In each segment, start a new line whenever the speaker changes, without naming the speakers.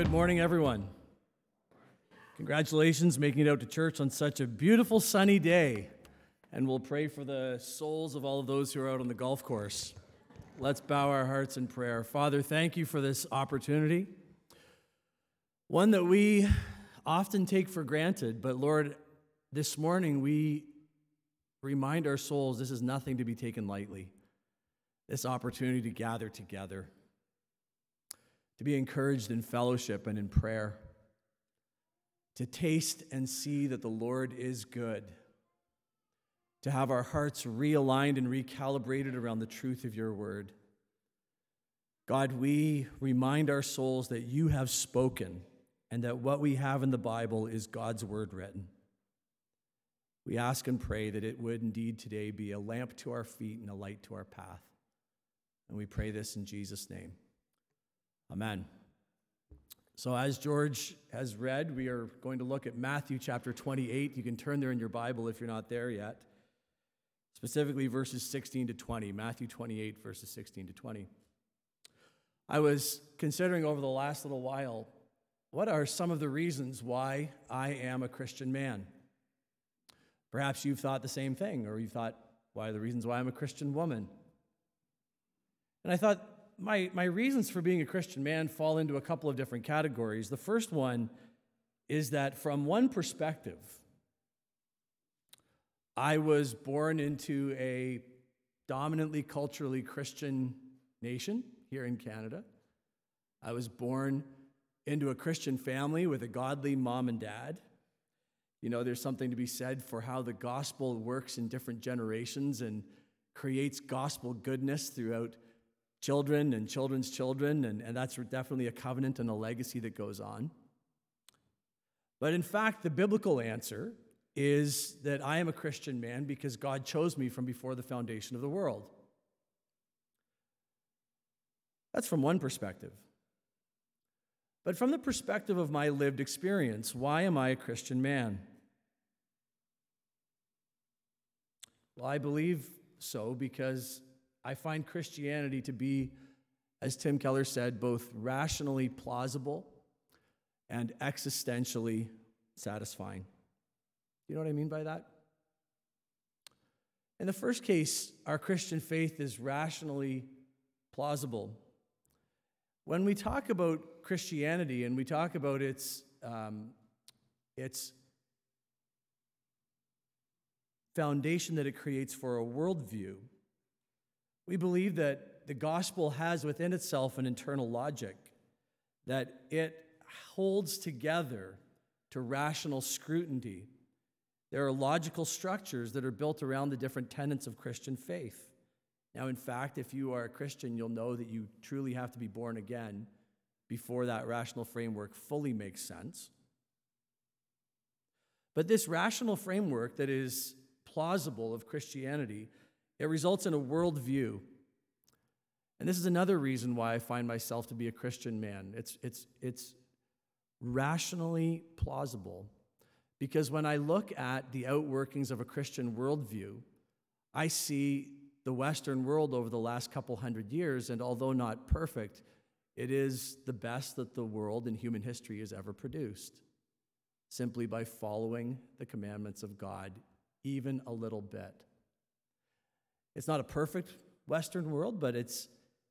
good morning, everyone. Congratulations making it out to church on such a beautiful sunny day. And we'll pray for the souls of all of those who are out on the golf course. Let's bow our hearts in prayer. Father, thank you for this opportunity, one that we often take for granted. But Lord, this morning we remind our souls this is nothing to be taken lightly. This opportunity to gather together to be encouraged in fellowship and in prayer, to taste and see that the Lord is good, to have our hearts realigned and recalibrated around the truth of your word. God, we remind our souls that you have spoken and that what we have in the Bible is God's word written. We ask and pray that it would indeed today be a lamp to our feet and a light to our path. And we pray this in Jesus' name. Amen. So, as George has read, we are going to look at Matthew chapter 28. You can turn there in your Bible if you're not there yet. Specifically, verses 16 to 20. Matthew 28, verses 16 to 20. I was considering over the last little while what are some of the reasons why I am a Christian man? Perhaps you've thought the same thing, or you've thought, why are the reasons why I'm a Christian woman? And I thought, my, my reasons for being a Christian man fall into a couple of different categories. The first one is that, from one perspective, I was born into a dominantly culturally Christian nation here in Canada. I was born into a Christian family with a godly mom and dad. You know, there's something to be said for how the gospel works in different generations and creates gospel goodness throughout children and children's children, and, and that's definitely a covenant and a legacy that goes on. But in fact, the biblical answer is that I am a Christian man because God chose me from before the foundation of the world. That's from one perspective. But from the perspective of my lived experience, why am I a Christian man? Well, I believe so because I find Christianity to be, as Tim Keller said, both rationally plausible and existentially satisfying. You know what I mean by that? In the first case, our Christian faith is rationally plausible. When we talk about Christianity and we talk about its, um, its foundation that it creates for a worldview, we believe that the gospel has within itself an internal logic, that it holds together to rational scrutiny. There are logical structures that are built around the different tenets of Christian faith. Now, in fact, if you are a Christian, you'll know that you truly have to be born again before that rational framework fully makes sense. But this rational framework that is plausible of Christianity it results in a worldview. And this is another reason why I find myself to be a Christian man. It's, it's, it's rationally plausible because when I look at the outworkings of a Christian worldview, I see the Western world over the last couple hundred years, and although not perfect, it is the best that the world in human history has ever produced, simply by following the commandments of God even a little bit. It's not a perfect Western world, but it's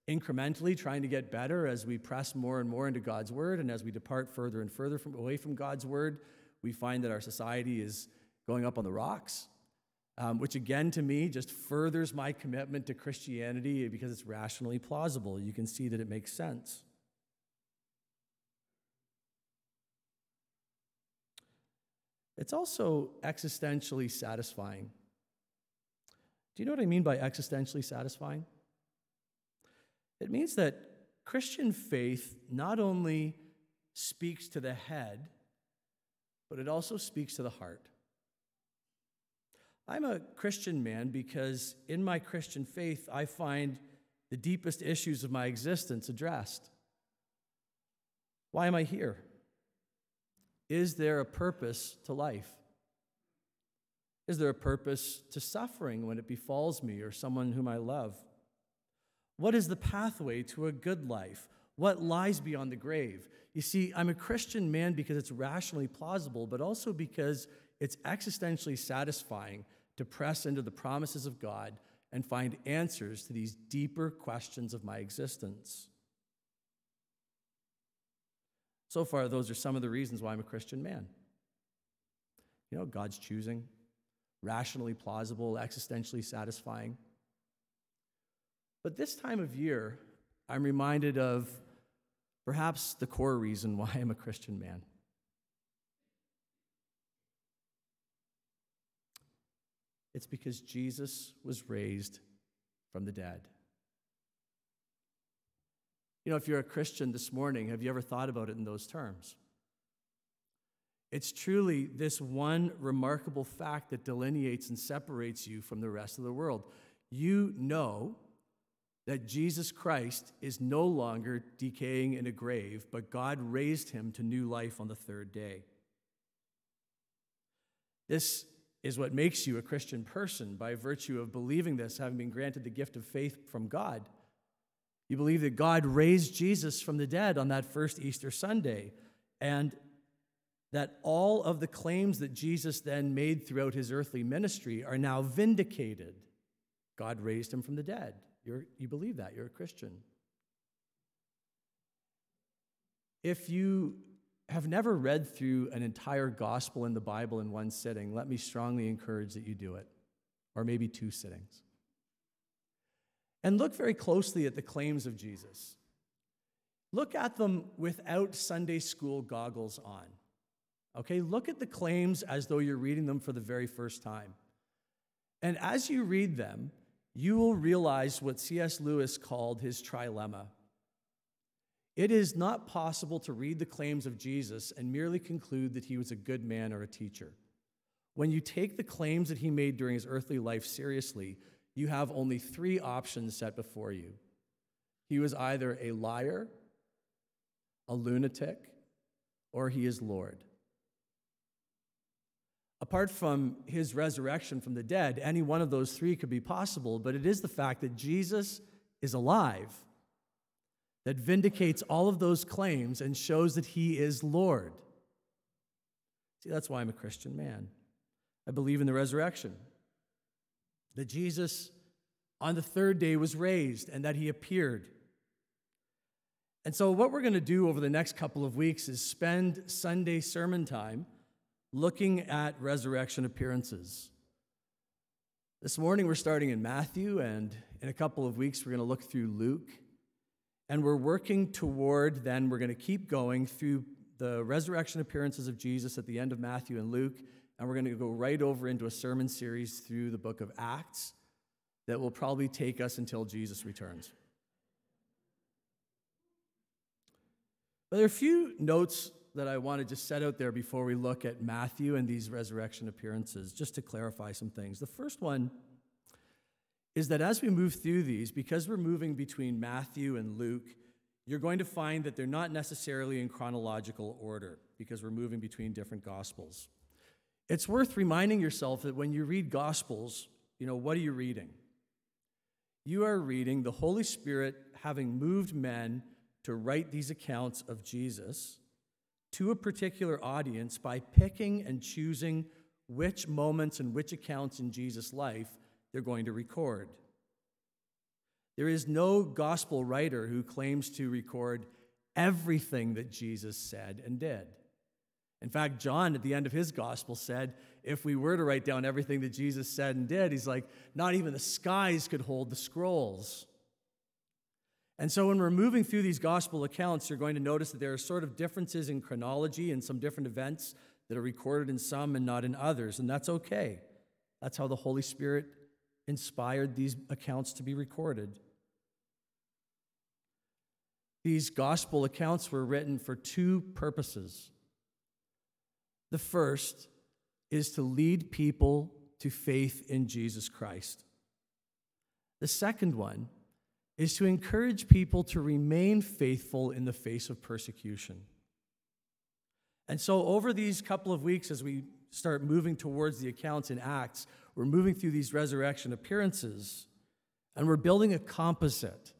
incrementally trying to get better as we press more and more into God's Word. And as we depart further and further from, away from God's Word, we find that our society is going up on the rocks, um, which again, to me, just furthers my commitment to Christianity because it's rationally plausible. You can see that it makes sense. It's also existentially satisfying. Do you know what I mean by existentially satisfying? It means that Christian faith not only speaks to the head, but it also speaks to the heart. I'm a Christian man because in my Christian faith, I find the deepest issues of my existence addressed. Why am I here? Is there a purpose to life? Is there a purpose to suffering when it befalls me or someone whom I love? What is the pathway to a good life? What lies beyond the grave? You see, I'm a Christian man because it's rationally plausible, but also because it's existentially satisfying to press into the promises of God and find answers to these deeper questions of my existence. So far, those are some of the reasons why I'm a Christian man. You know, God's choosing, rationally plausible, existentially satisfying. But this time of year, I'm reminded of perhaps the core reason why I'm a Christian man. It's because Jesus was raised from the dead. You know, if you're a Christian this morning, have you ever thought about it in those terms? It's truly this one remarkable fact that delineates and separates you from the rest of the world. You know that Jesus Christ is no longer decaying in a grave, but God raised him to new life on the third day. This is what makes you a Christian person by virtue of believing this, having been granted the gift of faith from God. You believe that God raised Jesus from the dead on that first Easter Sunday, and that all of the claims that Jesus then made throughout his earthly ministry are now vindicated. God raised him from the dead. You're, you believe that. You're a Christian. If you have never read through an entire gospel in the Bible in one sitting, let me strongly encourage that you do it, or maybe two sittings. And look very closely at the claims of Jesus. Look at them without Sunday school goggles on. Okay, look at the claims as though you're reading them for the very first time. And as you read them, you will realize what C.S. Lewis called his trilemma. It is not possible to read the claims of Jesus and merely conclude that he was a good man or a teacher. When you take the claims that he made during his earthly life seriously, you have only three options set before you. He was either a liar, a lunatic, or he is Lord. Apart from his resurrection from the dead, any one of those three could be possible, but it is the fact that Jesus is alive that vindicates all of those claims and shows that he is Lord. See, that's why I'm a Christian man. I believe in the resurrection, that Jesus on the third day was raised and that he appeared. And so, what we're going to do over the next couple of weeks is spend Sunday sermon time looking at resurrection appearances. This morning we're starting in Matthew, and in a couple of weeks we're going to look through Luke. And we're working toward, then, we're going to keep going through the resurrection appearances of Jesus at the end of Matthew and Luke. And we're going to go right over into a sermon series through the book of Acts that will probably take us until Jesus returns. But there are a few notes that I want to just set out there before we look at Matthew and these resurrection appearances, just to clarify some things. The first one is that as we move through these, because we're moving between Matthew and Luke, you're going to find that they're not necessarily in chronological order because we're moving between different gospels. It's worth reminding yourself that when you read gospels, you know, what are you reading? You are reading the Holy Spirit having moved men to write these accounts of Jesus to a particular audience by picking and choosing which moments and which accounts in Jesus' life they're going to record. There is no gospel writer who claims to record everything that Jesus said and did. In fact, John, at the end of his gospel, said, if we were to write down everything that Jesus said and did, he's like, not even the skies could hold the scrolls. And so, when we're moving through these gospel accounts, you're going to notice that there are sort of differences in chronology and some different events that are recorded in some and not in others, and that's okay. That's how the Holy Spirit inspired these accounts to be recorded. These gospel accounts were written for two purposes. The first is to lead people to faith in Jesus Christ. The second one is to encourage people to remain faithful in the face of persecution. And so, over these couple of weeks, as we start moving towards the accounts in Acts, we're moving through these resurrection appearances, and we're building a composite.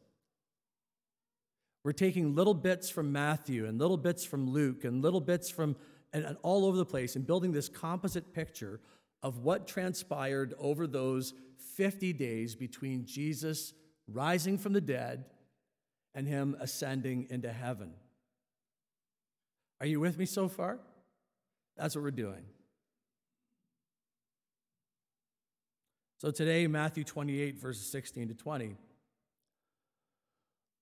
We're taking little bits from Matthew and little bits from Luke and little bits from and, and all over the place and building this composite picture of what transpired over those 50 days between Jesus rising from the dead and him ascending into heaven. Are you with me so far? That's what we're doing. So today, Matthew 28, verses 16 to 20.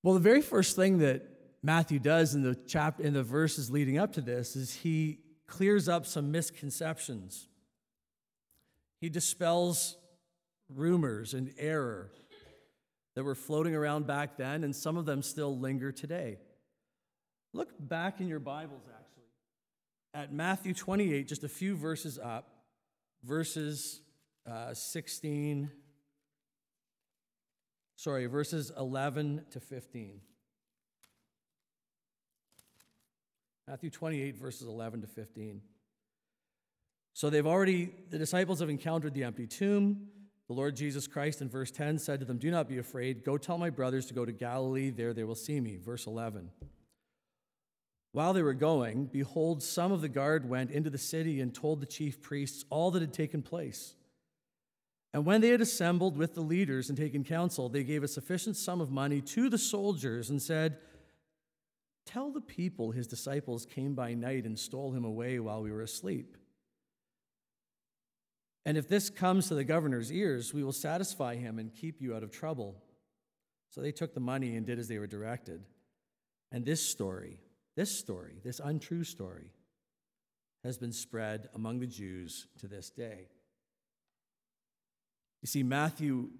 Well, the very first thing that Matthew does in the chapter in the verses leading up to this is he clears up some misconceptions. He dispels rumors and error that were floating around back then, and some of them still linger today. Look back in your Bibles, actually, at Matthew 28, just a few verses up, verses uh, 16, sorry, verses 11 to 15. Matthew 28, verses 11 to 15. So they've already, the disciples have encountered the empty tomb. The Lord Jesus Christ in verse 10 said to them, Do not be afraid. Go tell my brothers to go to Galilee. There they will see me. Verse 11. While they were going, behold, some of the guard went into the city and told the chief priests all that had taken place. And when they had assembled with the leaders and taken counsel, they gave a sufficient sum of money to the soldiers and said, Tell the people his disciples came by night and stole him away while we were asleep. And if this comes to the governor's ears, we will satisfy him and keep you out of trouble. So they took the money and did as they were directed. And this story, this story, this untrue story, has been spread among the Jews to this day. You see, Matthew,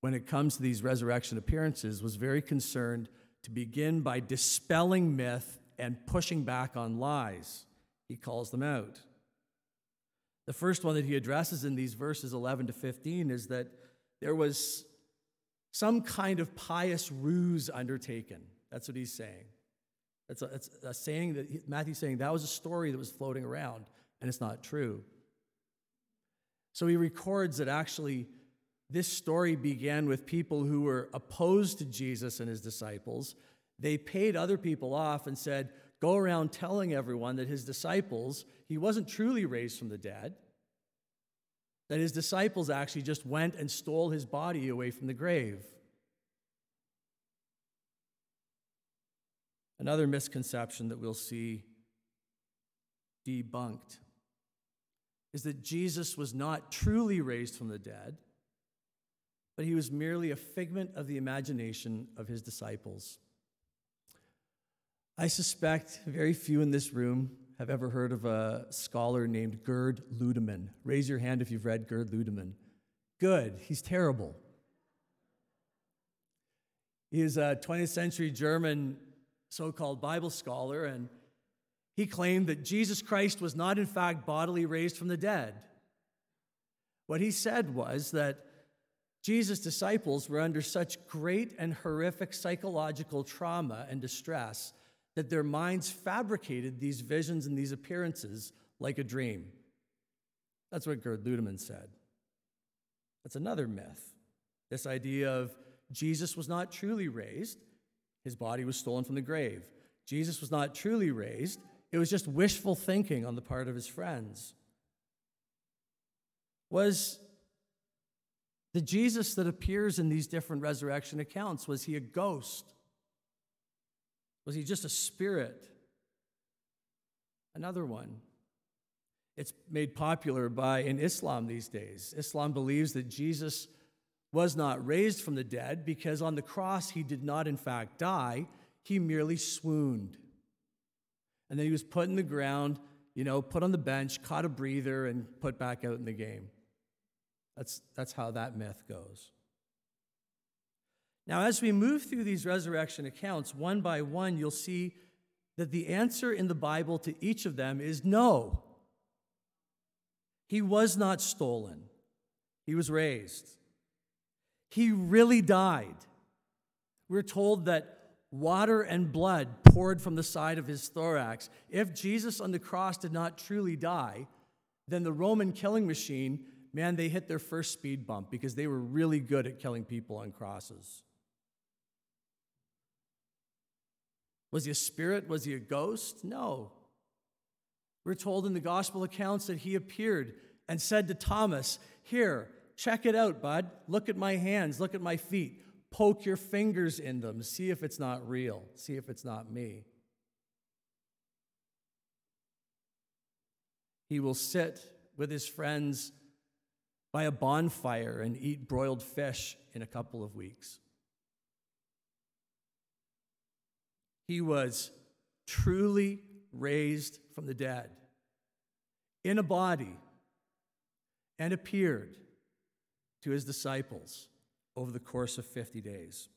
when it comes to these resurrection appearances, was very concerned to begin by dispelling myth and pushing back on lies. He calls them out. The first one that he addresses in these verses 11 to 15 is that there was some kind of pious ruse undertaken. That's what he's saying. That's a, that's a saying that Matthew's saying that was a story that was floating around, and it's not true. So he records that actually this story began with people who were opposed to Jesus and his disciples. They paid other people off and said, go around telling everyone that his disciples, he wasn't truly raised from the dead, that his disciples actually just went and stole his body away from the grave. Another misconception that we'll see debunked is that Jesus was not truly raised from the dead, but he was merely a figment of the imagination of his disciples. I suspect very few in this room have ever heard of a scholar named Gerd Ludemann. Raise your hand if you've read Gerd Ludemann. Good, he's terrible. He's a 20th century German so called Bible scholar, and he claimed that Jesus Christ was not, in fact, bodily raised from the dead. What he said was that Jesus' disciples were under such great and horrific psychological trauma and distress that their minds fabricated these visions and these appearances like a dream. That's what Gerd Ludemann said. That's another myth. This idea of Jesus was not truly raised, his body was stolen from the grave. Jesus was not truly raised, it was just wishful thinking on the part of his friends. Was the Jesus that appears in these different resurrection accounts, was he a ghost? Was he just a spirit? Another one. It's made popular by in Islam these days. Islam believes that Jesus was not raised from the dead because on the cross he did not, in fact, die. He merely swooned. And then he was put in the ground, you know, put on the bench, caught a breather, and put back out in the game. That's, that's how that myth goes. Now, as we move through these resurrection accounts, one by one, you'll see that the answer in the Bible to each of them is no. He was not stolen, he was raised. He really died. We're told that water and blood poured from the side of his thorax. If Jesus on the cross did not truly die, then the Roman killing machine, man, they hit their first speed bump because they were really good at killing people on crosses. Was he a spirit? Was he a ghost? No. We're told in the gospel accounts that he appeared and said to Thomas, Here, check it out, bud. Look at my hands, look at my feet. Poke your fingers in them. See if it's not real. See if it's not me. He will sit with his friends by a bonfire and eat broiled fish in a couple of weeks. He was truly raised from the dead in a body and appeared to his disciples over the course of 50 days.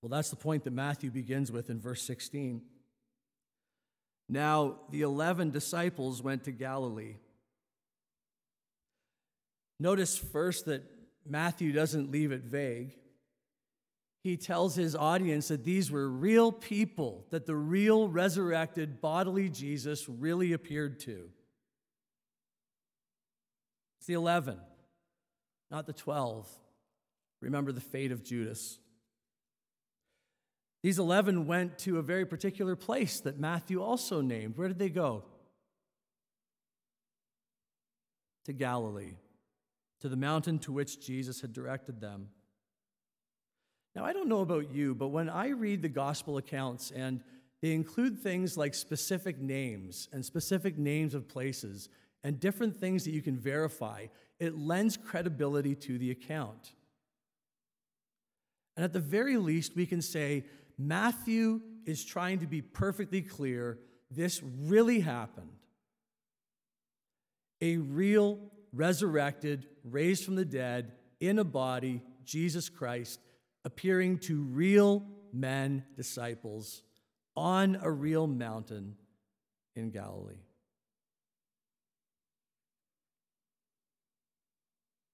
Well, that's the point that Matthew begins with in verse 16. Now, the 11 disciples went to Galilee. Notice first that Matthew doesn't leave it vague. He tells his audience that these were real people, that the real resurrected bodily Jesus really appeared to. It's the 11, not the 12. Remember the fate of Judas. These 11 went to a very particular place that Matthew also named. Where did they go? To Galilee, to the mountain to which Jesus had directed them. Now, I don't know about you, but when I read the gospel accounts and they include things like specific names and specific names of places and different things that you can verify, it lends credibility to the account. And at the very least, we can say Matthew is trying to be perfectly clear this really happened. A real, resurrected, raised from the dead, in a body, Jesus Christ, appearing to real men, disciples, on a real mountain in Galilee.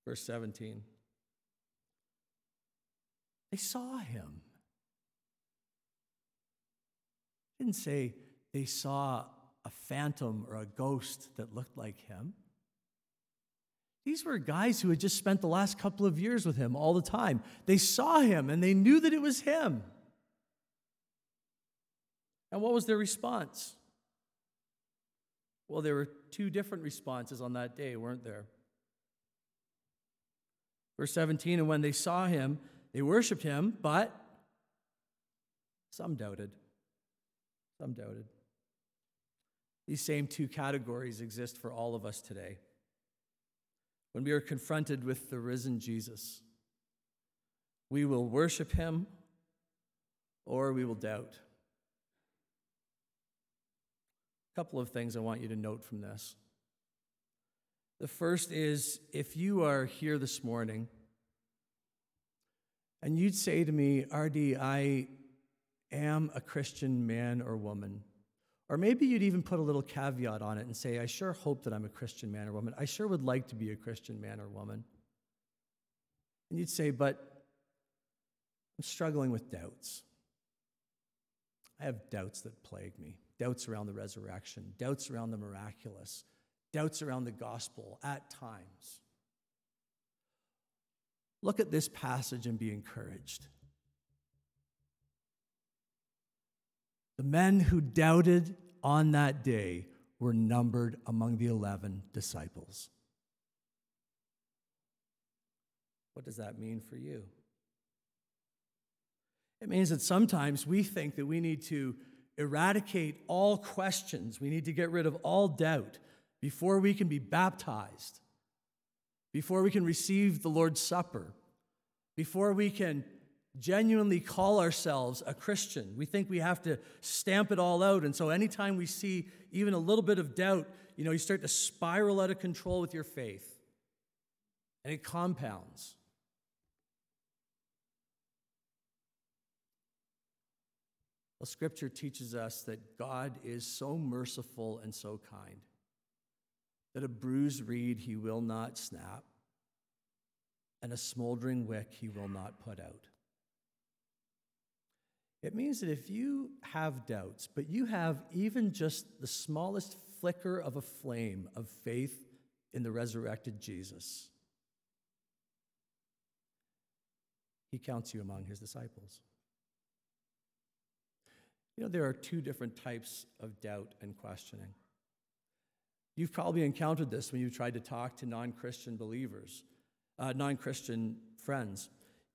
Verse 17. They saw him. didn't say they saw a phantom or a ghost that looked like him. These were guys who had just spent the last couple of years with him all the time. They saw him and they knew that it was him. And what was their response? Well, there were two different responses on that day, weren't there? Verse 17, and when they saw him, they worshiped him, but some doubted. Some doubted. These same two categories exist for all of us today. When we are confronted with the risen Jesus, we will worship him or we will doubt. A couple of things I want you to note from this. The first is if you are here this morning and you'd say to me, RD, I am a Christian man or woman. Or maybe you'd even put a little caveat on it and say, I sure hope that I'm a Christian man or woman. I sure would like to be a Christian man or woman. And you'd say, but I'm struggling with doubts. I have doubts that plague me doubts around the resurrection, doubts around the miraculous, doubts around the gospel at times. Look at this passage and be encouraged. The men who doubted on that day were numbered among the 11 disciples. What does that mean for you? It means that sometimes we think that we need to eradicate all questions, we need to get rid of all doubt before we can be baptized, before we can receive the Lord's Supper, before we can genuinely call ourselves a Christian. We think we have to stamp it all out. And so anytime we see even a little bit of doubt, you know, you start to spiral out of control with your faith. And it compounds. Well, Scripture teaches us that God is so merciful and so kind that a bruised reed he will not snap, and a smoldering wick he will not put out. It means that if you have doubts, but you have even just the smallest flicker of a flame of faith in the resurrected Jesus, he counts you among his disciples. You know, there are two different types of doubt and questioning. You've probably encountered this when you've tried to talk to non Christian believers, uh, non Christian friends.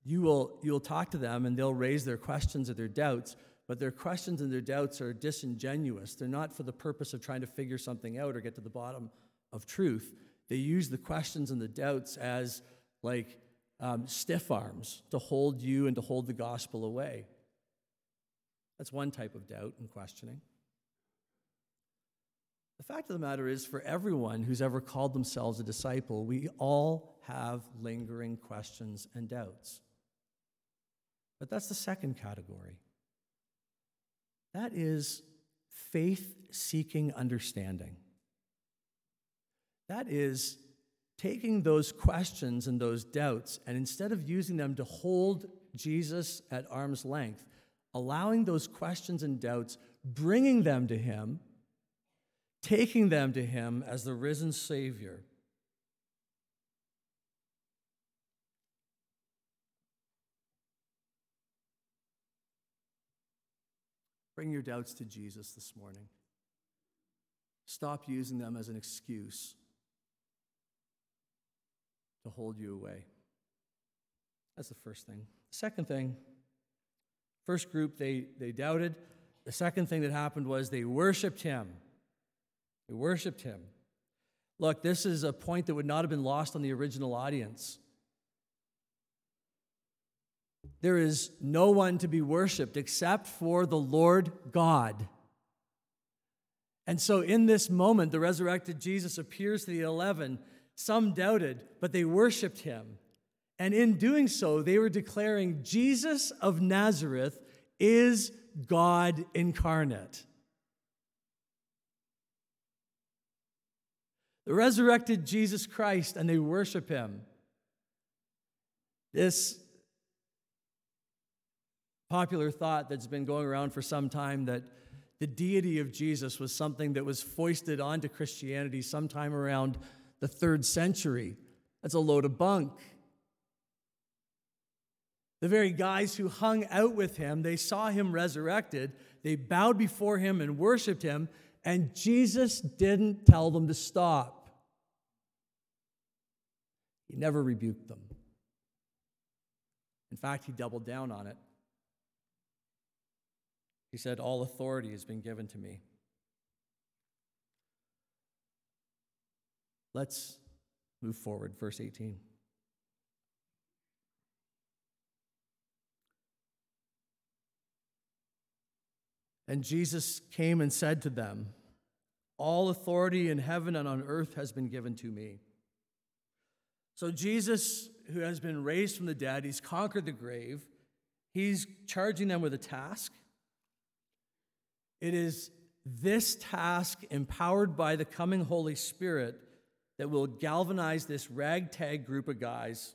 You will, you will talk to them and they'll raise their questions or their doubts, but their questions and their doubts are disingenuous. They're not for the purpose of trying to figure something out or get to the bottom of truth. They use the questions and the doubts as like um, stiff arms to hold you and to hold the gospel away. That's one type of doubt and questioning. The fact of the matter is, for everyone who's ever called themselves a disciple, we all have lingering questions and doubts. But that's the second category. That is faith seeking understanding. That is taking those questions and those doubts, and instead of using them to hold Jesus at arm's length, allowing those questions and doubts, bringing them to Him, taking them to Him as the risen Savior. Bring your doubts to Jesus this morning. Stop using them as an excuse to hold you away. That's the first thing. The Second thing, first group, they, they doubted. The second thing that happened was they worshiped him. They worshiped him. Look, this is a point that would not have been lost on the original audience. There is no one to be worshiped except for the Lord God. And so, in this moment, the resurrected Jesus appears to the eleven some doubted, but they worshiped him. And in doing so, they were declaring Jesus of Nazareth is God incarnate. The resurrected Jesus Christ, and they worship him. This popular thought that's been going around for some time that the deity of Jesus was something that was foisted onto Christianity sometime around the third century. That's a load of bunk. The very guys who hung out with him, they saw him resurrected, they bowed before him and worshiped him, and Jesus didn't tell them to stop. He never rebuked them. In fact, he doubled down on it. He said, All authority has been given to me. Let's move forward. Verse 18. And Jesus came and said to them, All authority in heaven and on earth has been given to me. So, Jesus, who has been raised from the dead, he's conquered the grave, he's charging them with a task. It is this task, empowered by the coming Holy Spirit, that will galvanize this ragtag group of guys,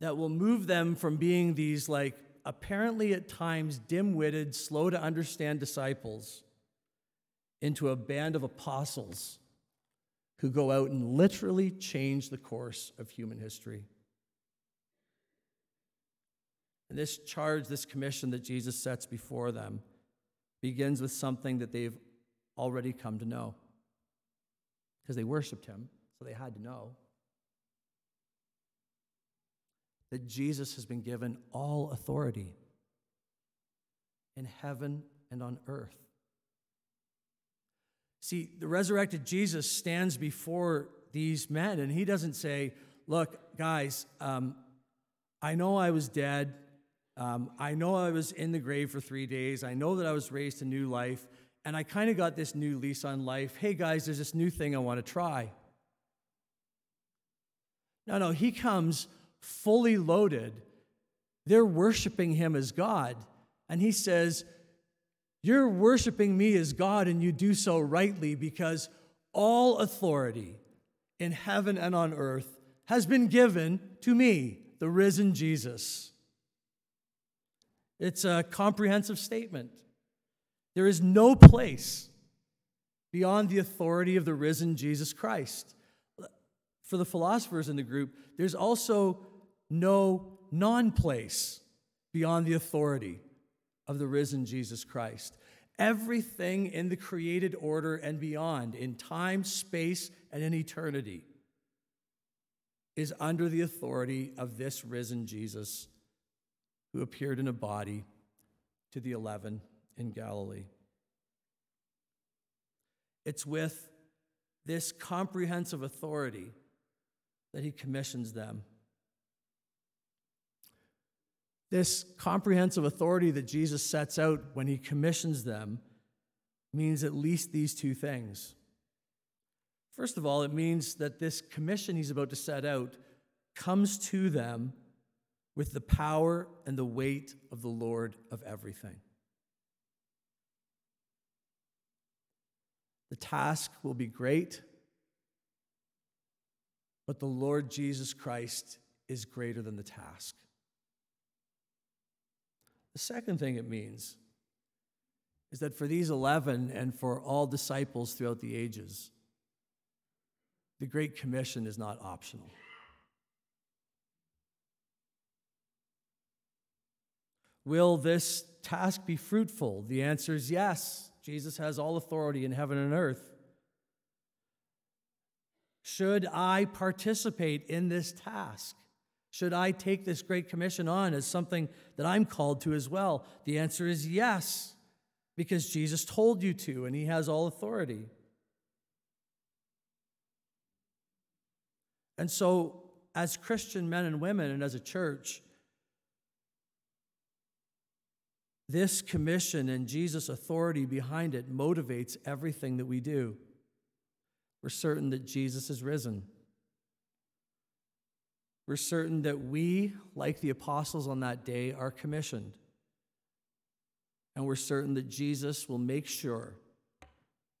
that will move them from being these, like, apparently at times dim witted, slow to understand disciples into a band of apostles who go out and literally change the course of human history. And this charge, this commission that Jesus sets before them, begins with something that they've already come to know because they worshiped him, so they had to know that Jesus has been given all authority in heaven and on earth. See, the resurrected Jesus stands before these men and he doesn't say, Look, guys, um, I know I was dead. Um, I know I was in the grave for three days. I know that I was raised to new life and I kind of got this new lease on life. Hey guys, there's this new thing I want to try. No, no, he comes fully loaded. They're worshiping him as God. And he says, You're worshiping me as God, and you do so rightly because all authority in heaven and on earth has been given to me, the risen Jesus. It's a comprehensive statement. There is no place beyond the authority of the risen Jesus Christ. For the philosophers in the group, there's also no non place beyond the authority of the risen Jesus Christ. Everything in the created order and beyond, in time, space, and in eternity, is under the authority of this risen Jesus who appeared in a body to the eleven in Galilee. It's with this comprehensive authority that he commissions them. This comprehensive authority that Jesus sets out when he commissions them means at least these two things. First of all, it means that this commission he's about to set out comes to them with the power and the weight of the Lord of everything. The task will be great, but the Lord Jesus Christ is greater than the task. The second thing it means is that for these 11 and for all disciples throughout the ages, the Great Commission is not optional. Will this task be fruitful? The answer is yes. Jesus has all authority in heaven and earth. Should I participate in this task? Should I take this Great Commission on as something that I'm called to as well? The answer is yes, because Jesus told you to, and he has all authority. And so, as Christian men and women, and as a church, this commission and Jesus' authority behind it motivates everything that we do. We're certain that Jesus is risen. We're certain that we, like the apostles on that day, are commissioned. And we're certain that Jesus will make sure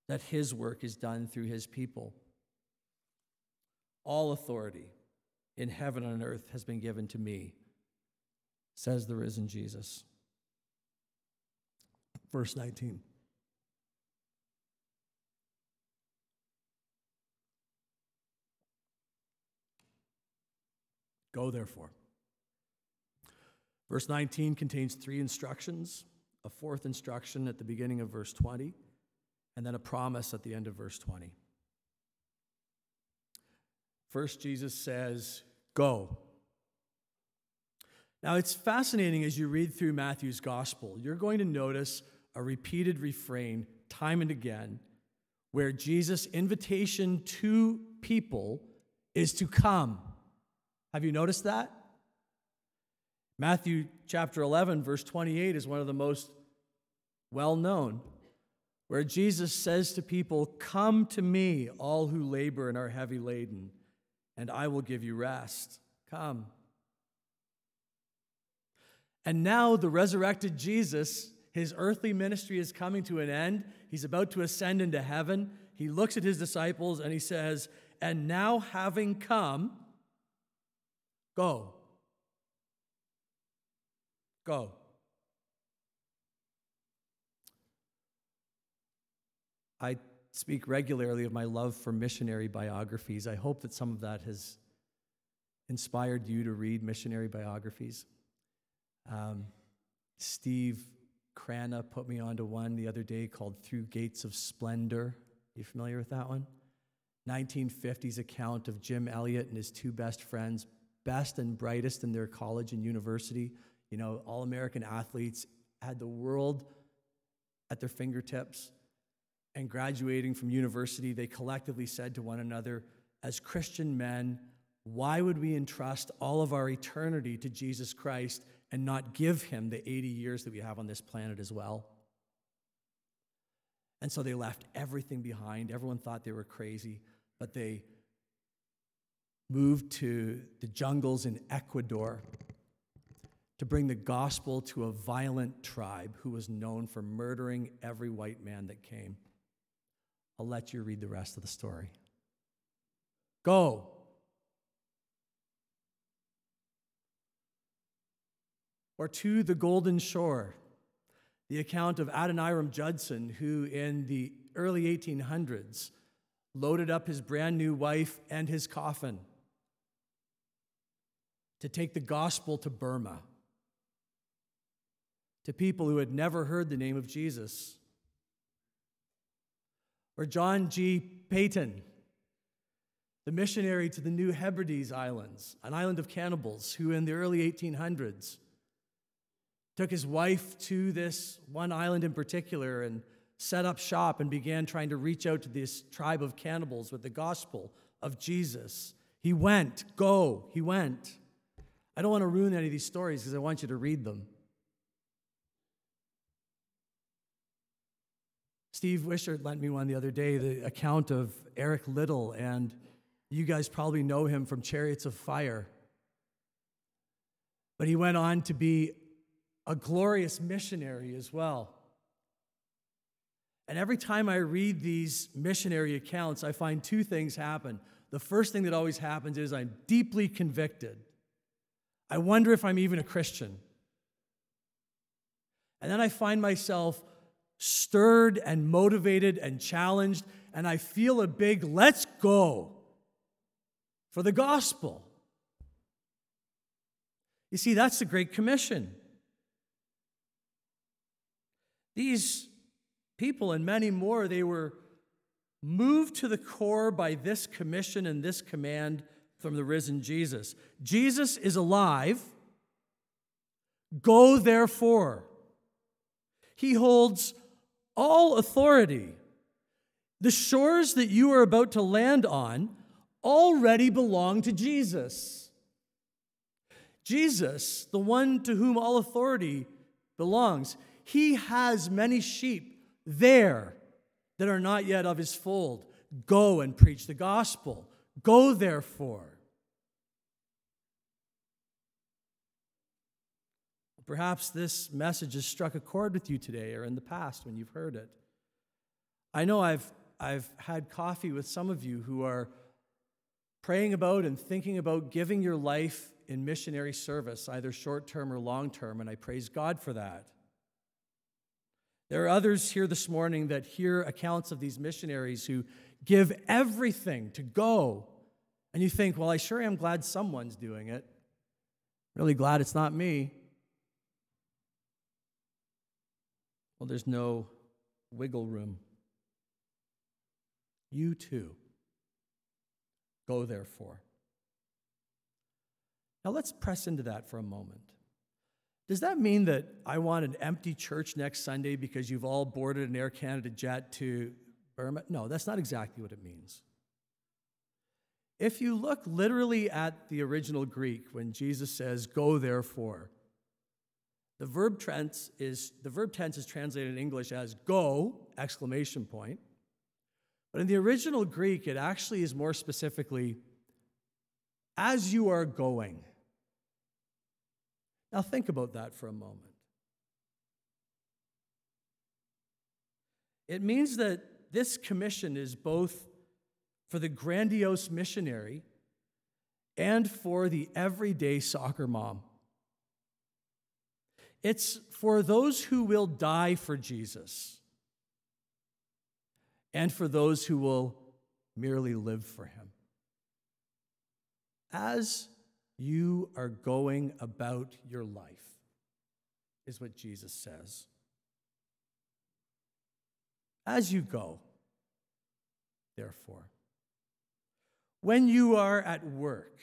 that his work is done through his people. All authority in heaven and on earth has been given to me, says the risen Jesus. Verse 19. Go therefore. Verse 19 contains three instructions a fourth instruction at the beginning of verse 20, and then a promise at the end of verse 20. First, Jesus says, Go. Now, it's fascinating as you read through Matthew's gospel. You're going to notice a repeated refrain time and again where Jesus' invitation to people is to come. Have you noticed that? Matthew chapter 11, verse 28 is one of the most well known, where Jesus says to people, Come to me, all who labor and are heavy laden, and I will give you rest. Come. And now the resurrected Jesus, his earthly ministry is coming to an end. He's about to ascend into heaven. He looks at his disciples and he says, And now having come, Go. Go. I speak regularly of my love for missionary biographies. I hope that some of that has inspired you to read missionary biographies. Um, Steve Crana put me onto one the other day called Through Gates of Splendor. You familiar with that one? 1950s account of Jim Elliot and his two best friends best and brightest in their college and university. You know, all American athletes had the world at their fingertips. And graduating from university, they collectively said to one another, as Christian men, why would we entrust all of our eternity to Jesus Christ and not give him the 80 years that we have on this planet as well? And so they left everything behind. Everyone thought they were crazy, but they moved to the jungles in Ecuador to bring the gospel to a violent tribe who was known for murdering every white man that came. I'll let you read the rest of the story. Go. Or to the Golden Shore, the account of Adoniram Judson, who in the early 1800s loaded up his brand new wife and his coffin to take the gospel to Burma, to people who had never heard the name of Jesus. Or John G. Paton, the missionary to the New Hebrides Islands, an island of cannibals, who in the early 1800s took his wife to this one island in particular and set up shop and began trying to reach out to this tribe of cannibals with the gospel of Jesus. He went, go, he went. I don't want to ruin any of these stories because I want you to read them. Steve Wishart lent me one the other day, the account of Eric Liddell, and you guys probably know him from Chariots of Fire. But he went on to be a glorious missionary as well. And every time I read these missionary accounts, I find two things happen. The first thing that always happens is I'm deeply convicted. I wonder if I'm even a Christian. And then I find myself stirred and motivated and challenged, and I feel a big let's go for the gospel. You see, that's the Great Commission. These people and many more, they were moved to the core by this commission and this command from the risen Jesus. Jesus is alive. Go therefore. He holds all authority. The shores that you are about to land on already belong to Jesus. Jesus, the one to whom all authority belongs, he has many sheep there that are not yet of his fold. Go and preach the gospel. Go, therefore. Perhaps this message has struck a chord with you today or in the past when you've heard it. I know I've, I've had coffee with some of you who are praying about and thinking about giving your life in missionary service, either short term or long term, and I praise God for that. There are others here this morning that hear accounts of these missionaries who give everything to go, and you think, well, I sure am glad someone's doing it. Really glad it's not me. Well, there's no wiggle room. You too. Go therefore. Now let's press into that for a moment. Does that mean that I want an empty church next Sunday because you've all boarded an Air Canada jet to Burma? No, that's not exactly what it means. If you look literally at the original Greek when Jesus says, Go therefore, the verb tense is the verb tense is translated in English as go exclamation point. But in the original Greek it actually is more specifically as you are going. Now think about that for a moment. It means that this commission is both for the grandiose missionary and for the everyday soccer mom. It's for those who will die for Jesus and for those who will merely live for him. As you are going about your life, is what Jesus says. As you go, therefore, when you are at work,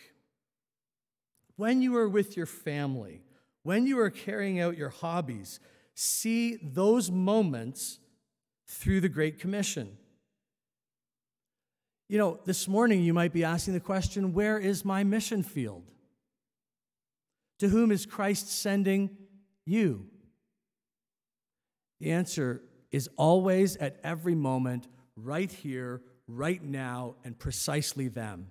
when you are with your family, when you are carrying out your hobbies, see those moments through the Great Commission. You know, this morning you might be asking the question where is my mission field? To whom is Christ sending you? The answer is always at every moment, right here, right now, and precisely them.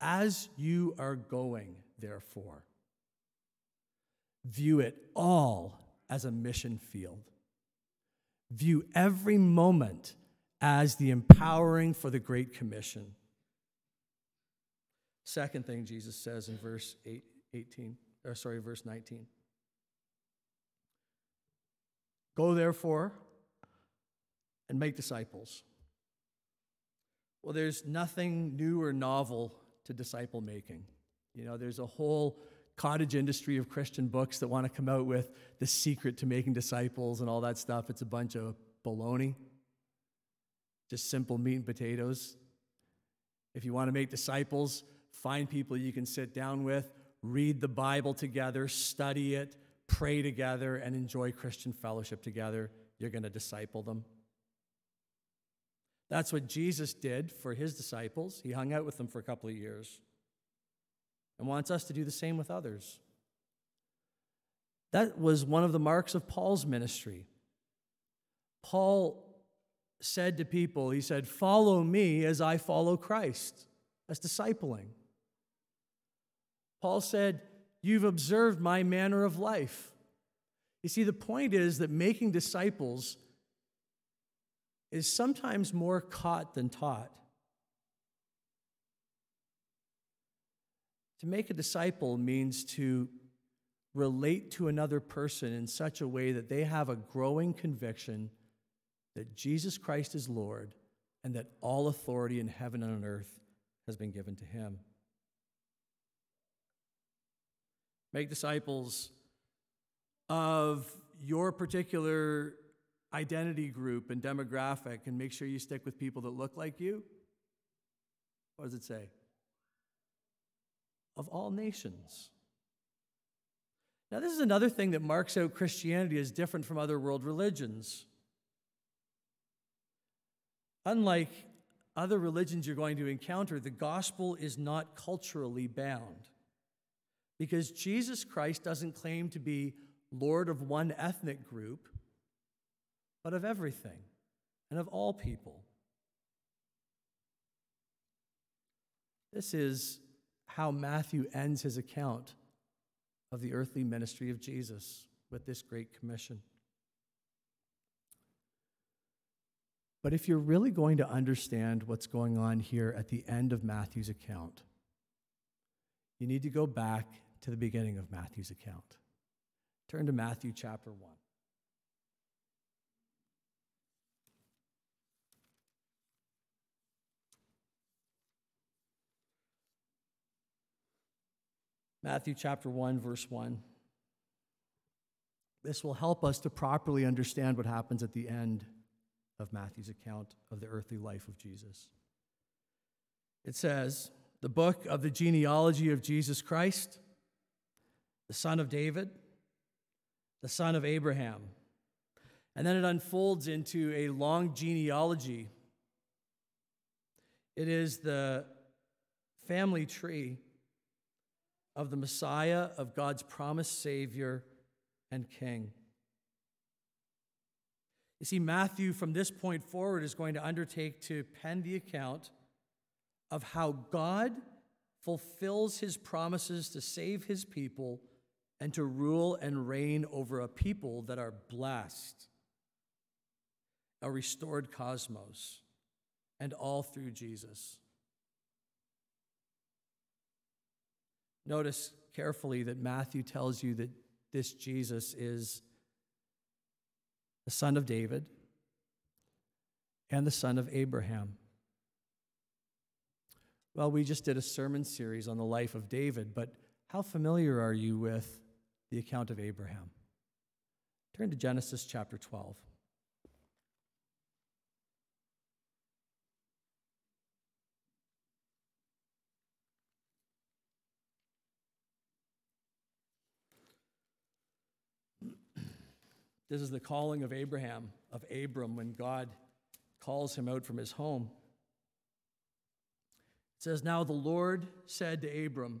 As you are going, therefore, view it all as a mission field. View every moment as the empowering for the Great Commission. Second thing Jesus says in verse 8, 18, or sorry, verse 19. Go therefore and make disciples. Well, there's nothing new or novel to disciple making. You know, there's a whole cottage industry of Christian books that want to come out with the secret to making disciples and all that stuff. It's a bunch of baloney, just simple meat and potatoes. If you want to make disciples, find people you can sit down with, read the Bible together, study it, pray together, and enjoy Christian fellowship together. You're going to disciple them. That's what Jesus did for his disciples. He hung out with them for a couple of years and wants us to do the same with others. That was one of the marks of Paul's ministry. Paul said to people, he said, Follow me as I follow Christ. That's discipling. Paul said, You've observed my manner of life. You see, the point is that making disciples is sometimes more caught than taught. To make a disciple means to relate to another person in such a way that they have a growing conviction that Jesus Christ is Lord and that all authority in heaven and on earth has been given to him. Make disciples of your particular identity group and demographic and make sure you stick with people that look like you. What does it say? Of all nations. Now, this is another thing that marks out Christianity as different from other world religions. Unlike other religions you're going to encounter, the gospel is not culturally bound. Because Jesus Christ doesn't claim to be Lord of one ethnic group, but of everything and of all people. This is how Matthew ends his account of the earthly ministry of Jesus with this great commission. But if you're really going to understand what's going on here at the end of Matthew's account, you need to go back to the beginning of Matthew's account. Turn to Matthew chapter 1. Matthew chapter 1, verse 1. This will help us to properly understand what happens at the end of Matthew's account of the earthly life of Jesus. It says, the book of the genealogy of Jesus Christ, the son of David, the son of Abraham. And then it unfolds into a long genealogy. It is the family tree of the Messiah, of God's promised Savior and King. You see, Matthew, from this point forward, is going to undertake to pen the account of how God fulfills his promises to save his people and to rule and reign over a people that are blessed, a restored cosmos, and all through Jesus. Notice carefully that Matthew tells you that this Jesus is the son of David and the son of Abraham. Well, we just did a sermon series on the life of David, but how familiar are you with the account of Abraham? Turn to Genesis chapter 12. This is the calling of Abraham, of Abram, when God calls him out from his home. It says, Now the Lord said to Abram,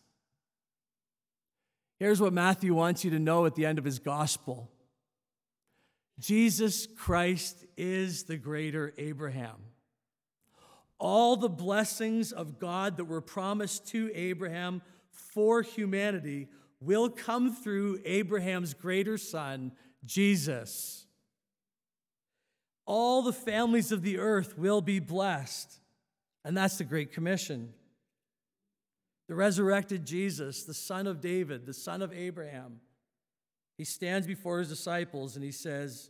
Here's what Matthew wants you to know at the end of his gospel Jesus Christ is the greater Abraham. All the blessings of God that were promised to Abraham for humanity will come through Abraham's greater son, Jesus. All the families of the earth will be blessed. And that's the Great Commission. The resurrected Jesus, the son of David, the son of Abraham, he stands before his disciples and he says,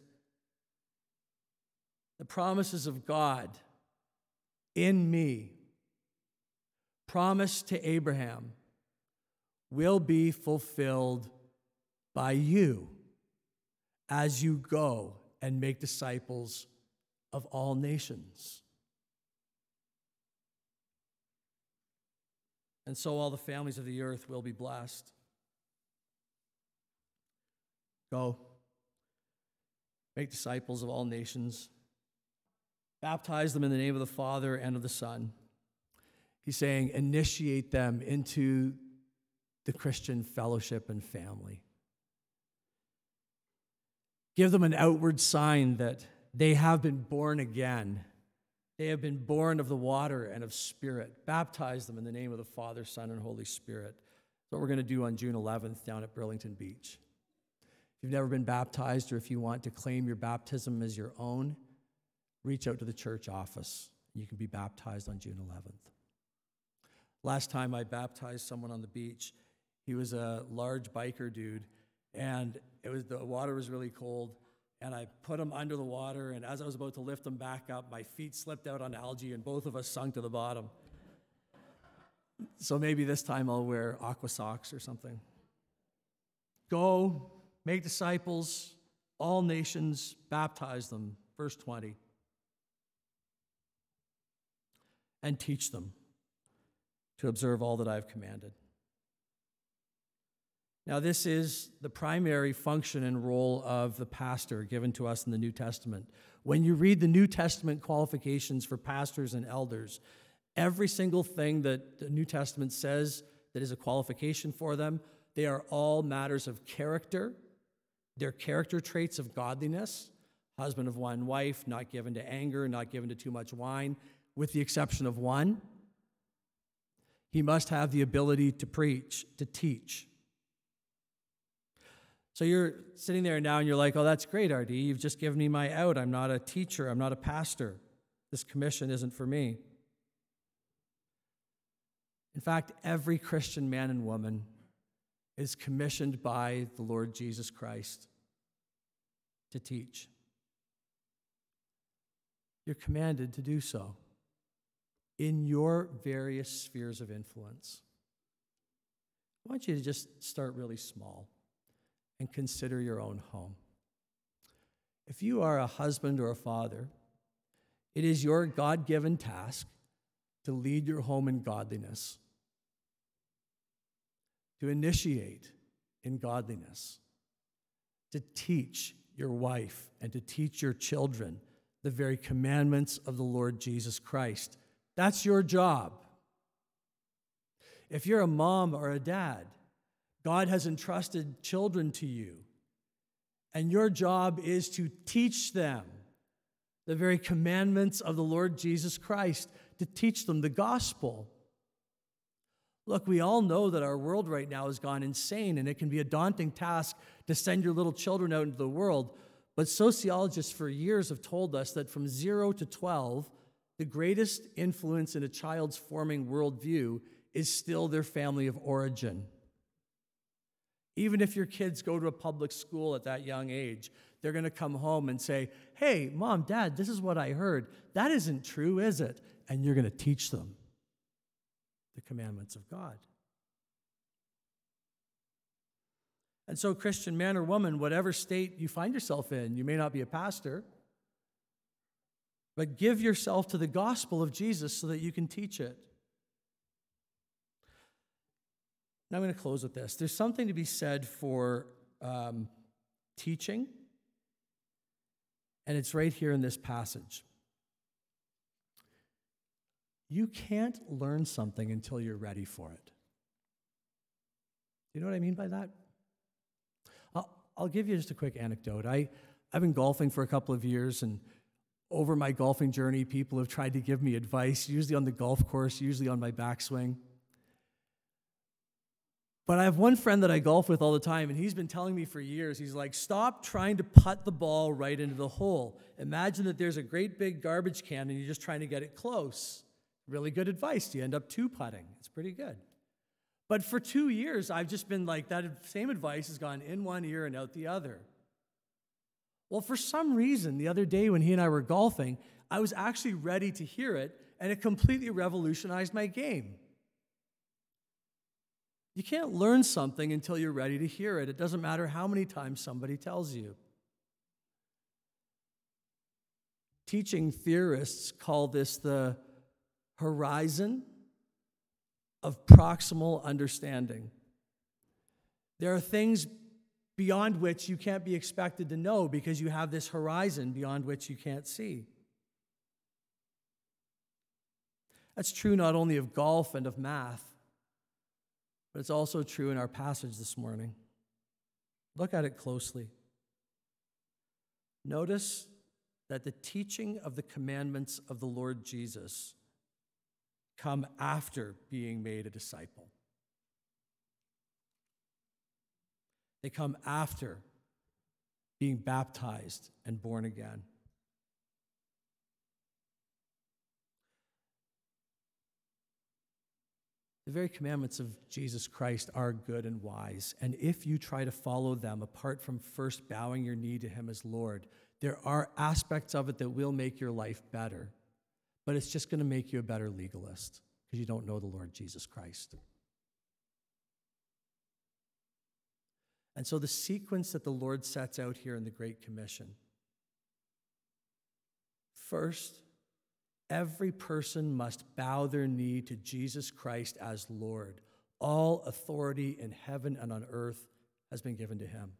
The promises of God in me, promised to Abraham, will be fulfilled by you as you go and make disciples of all nations. And so all the families of the earth will be blessed. Go, make disciples of all nations, baptize them in the name of the Father and of the Son. He's saying, initiate them into the Christian fellowship and family. Give them an outward sign that they have been born again. They have been born of the water and of spirit. Baptize them in the name of the Father, Son, and Holy Spirit. That's what we're going to do on June 11th down at Burlington Beach. If you've never been baptized or if you want to claim your baptism as your own, reach out to the church office. You can be baptized on June 11th. Last time I baptized someone on the beach, he was a large biker dude, and it was the water was really cold. And I put him under the water, and as I was about to lift him back up, my feet slipped out on algae, and both of us sunk to the bottom. So maybe this time I'll wear aqua socks or something. Go, make disciples, all nations, baptize them. Verse 20. And teach them to observe all that I have commanded. Now, this is the primary function and role of the pastor given to us in the New Testament. When you read the New Testament qualifications for pastors and elders, every single thing that the New Testament says that is a qualification for them, they are all matters of character. They're character traits of godliness husband of one wife, not given to anger, not given to too much wine, with the exception of one. He must have the ability to preach, to teach. So you're sitting there now and you're like, oh, that's great, RD. You've just given me my out. I'm not a teacher, I'm not a pastor. This commission isn't for me. In fact, every Christian man and woman is commissioned by the Lord Jesus Christ to teach. You're commanded to do so in your various spheres of influence. I want you to just start really small and consider your own home. If you are a husband or a father, it is your God given task to lead your home in godliness, to initiate in godliness, to teach your wife and to teach your children the very commandments of the Lord Jesus Christ. That's your job. If you're a mom or a dad, God has entrusted children to you, and your job is to teach them the very commandments of the Lord Jesus Christ, to teach them the gospel. Look, we all know that our world right now has gone insane, and it can be a daunting task to send your little children out into the world. But sociologists for years have told us that from zero to 12, the greatest influence in a child's forming worldview is still their family of origin. Even if your kids go to a public school at that young age, they're going to come home and say, Hey, mom, dad, this is what I heard. That isn't true, is it? And you're going to teach them the commandments of God. And so, Christian man or woman, whatever state you find yourself in, you may not be a pastor, but give yourself to the gospel of Jesus so that you can teach it. Now I'm going to close with this. There's something to be said for um, teaching, and it's right here in this passage. You can't learn something until you're ready for it. You know what I mean by that? I'll, I'll give you just a quick anecdote. I, I've been golfing for a couple of years, and over my golfing journey, people have tried to give me advice, usually on the golf course, usually on my backswing. But I have one friend that I golf with all the time, and he's been telling me for years, he's like, stop trying to putt the ball right into the hole. Imagine that there's a great big garbage can and you're just trying to get it close. Really good advice. You end up two putting. It's pretty good. But for two years, I've just been like, that same advice has gone in one ear and out the other. Well, for some reason, the other day when he and I were golfing, I was actually ready to hear it, and it completely revolutionized my game. You can't learn something until you're ready to hear it. It doesn't matter how many times somebody tells you. Teaching theorists call this the horizon of proximal understanding. There are things beyond which you can't be expected to know because you have this horizon beyond which you can't see. That's true not only of golf and of math, but it's also true in our passage this morning. Look at it closely. Notice that the teaching of the commandments of the Lord Jesus come after being made a disciple. They come after being baptized and born again. The very commandments of Jesus Christ are good and wise. And if you try to follow them apart from first bowing your knee to Him as Lord, there are aspects of it that will make your life better. But it's just going to make you a better legalist because you don't know the Lord Jesus Christ. And so, the sequence that the Lord sets out here in the Great Commission first, Every person must bow their knee to Jesus Christ as Lord. All authority in heaven and on earth has been given to him.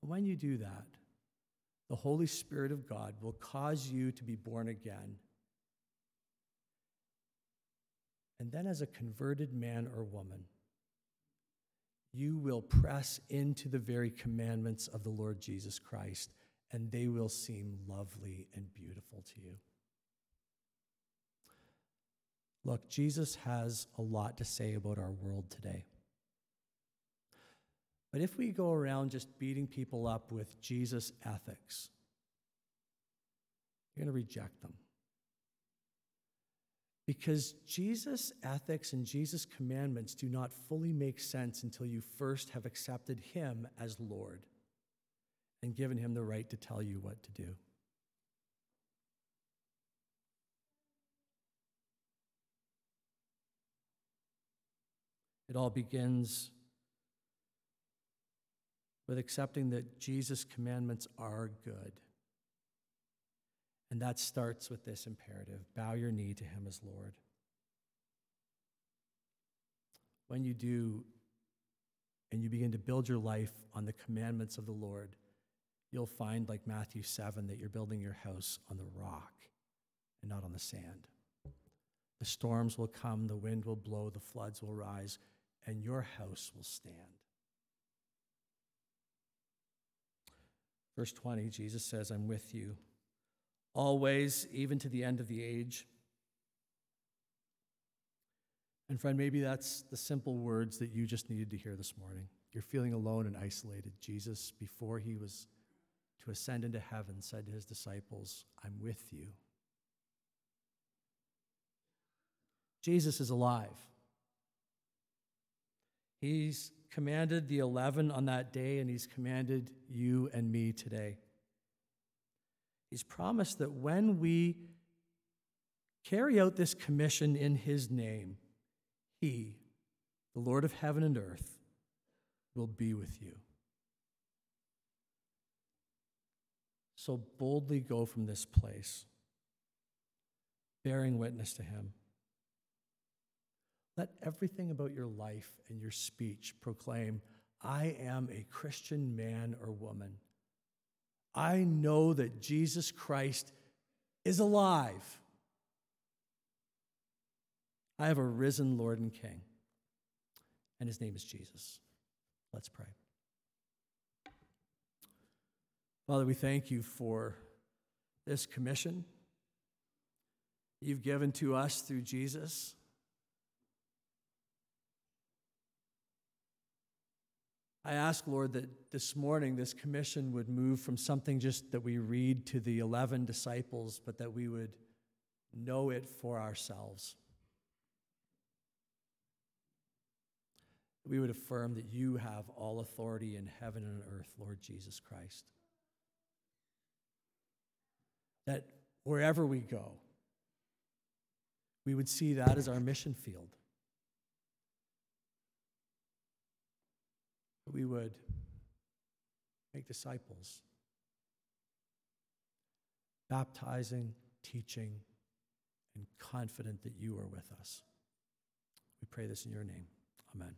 When you do that, the Holy Spirit of God will cause you to be born again. And then, as a converted man or woman, you will press into the very commandments of the Lord Jesus Christ and they will seem lovely and beautiful to you. Look, Jesus has a lot to say about our world today. But if we go around just beating people up with Jesus ethics, you're going to reject them. Because Jesus' ethics and Jesus' commandments do not fully make sense until you first have accepted Him as Lord and given him the right to tell you what to do. It all begins with accepting that Jesus' commandments are good. And that starts with this imperative bow your knee to him as Lord. When you do, and you begin to build your life on the commandments of the Lord, you'll find, like Matthew 7, that you're building your house on the rock and not on the sand. The storms will come, the wind will blow, the floods will rise, and your house will stand. Verse 20, Jesus says, I'm with you always, even to the end of the age. And friend, maybe that's the simple words that you just needed to hear this morning. You're feeling alone and isolated. Jesus, before he was to ascend into heaven, said to his disciples, I'm with you. Jesus is alive. He's commanded the 11 on that day, and he's commanded you and me today. He's promised that when we carry out this commission in his name, he, the Lord of heaven and earth, will be with you. So boldly go from this place, bearing witness to him. Let everything about your life and your speech proclaim, I am a Christian man or woman. I know that Jesus Christ is alive. I have a risen Lord and King, and his name is Jesus. Let's pray. Father, we thank you for this commission you've given to us through Jesus. I ask, Lord, that this morning this commission would move from something just that we read to the 11 disciples, but that we would know it for ourselves. We would affirm that you have all authority in heaven and earth, Lord Jesus Christ. That wherever we go, we would see that as our mission field. We would make disciples, baptizing, teaching, and confident that you are with us. We pray this in your name. Amen.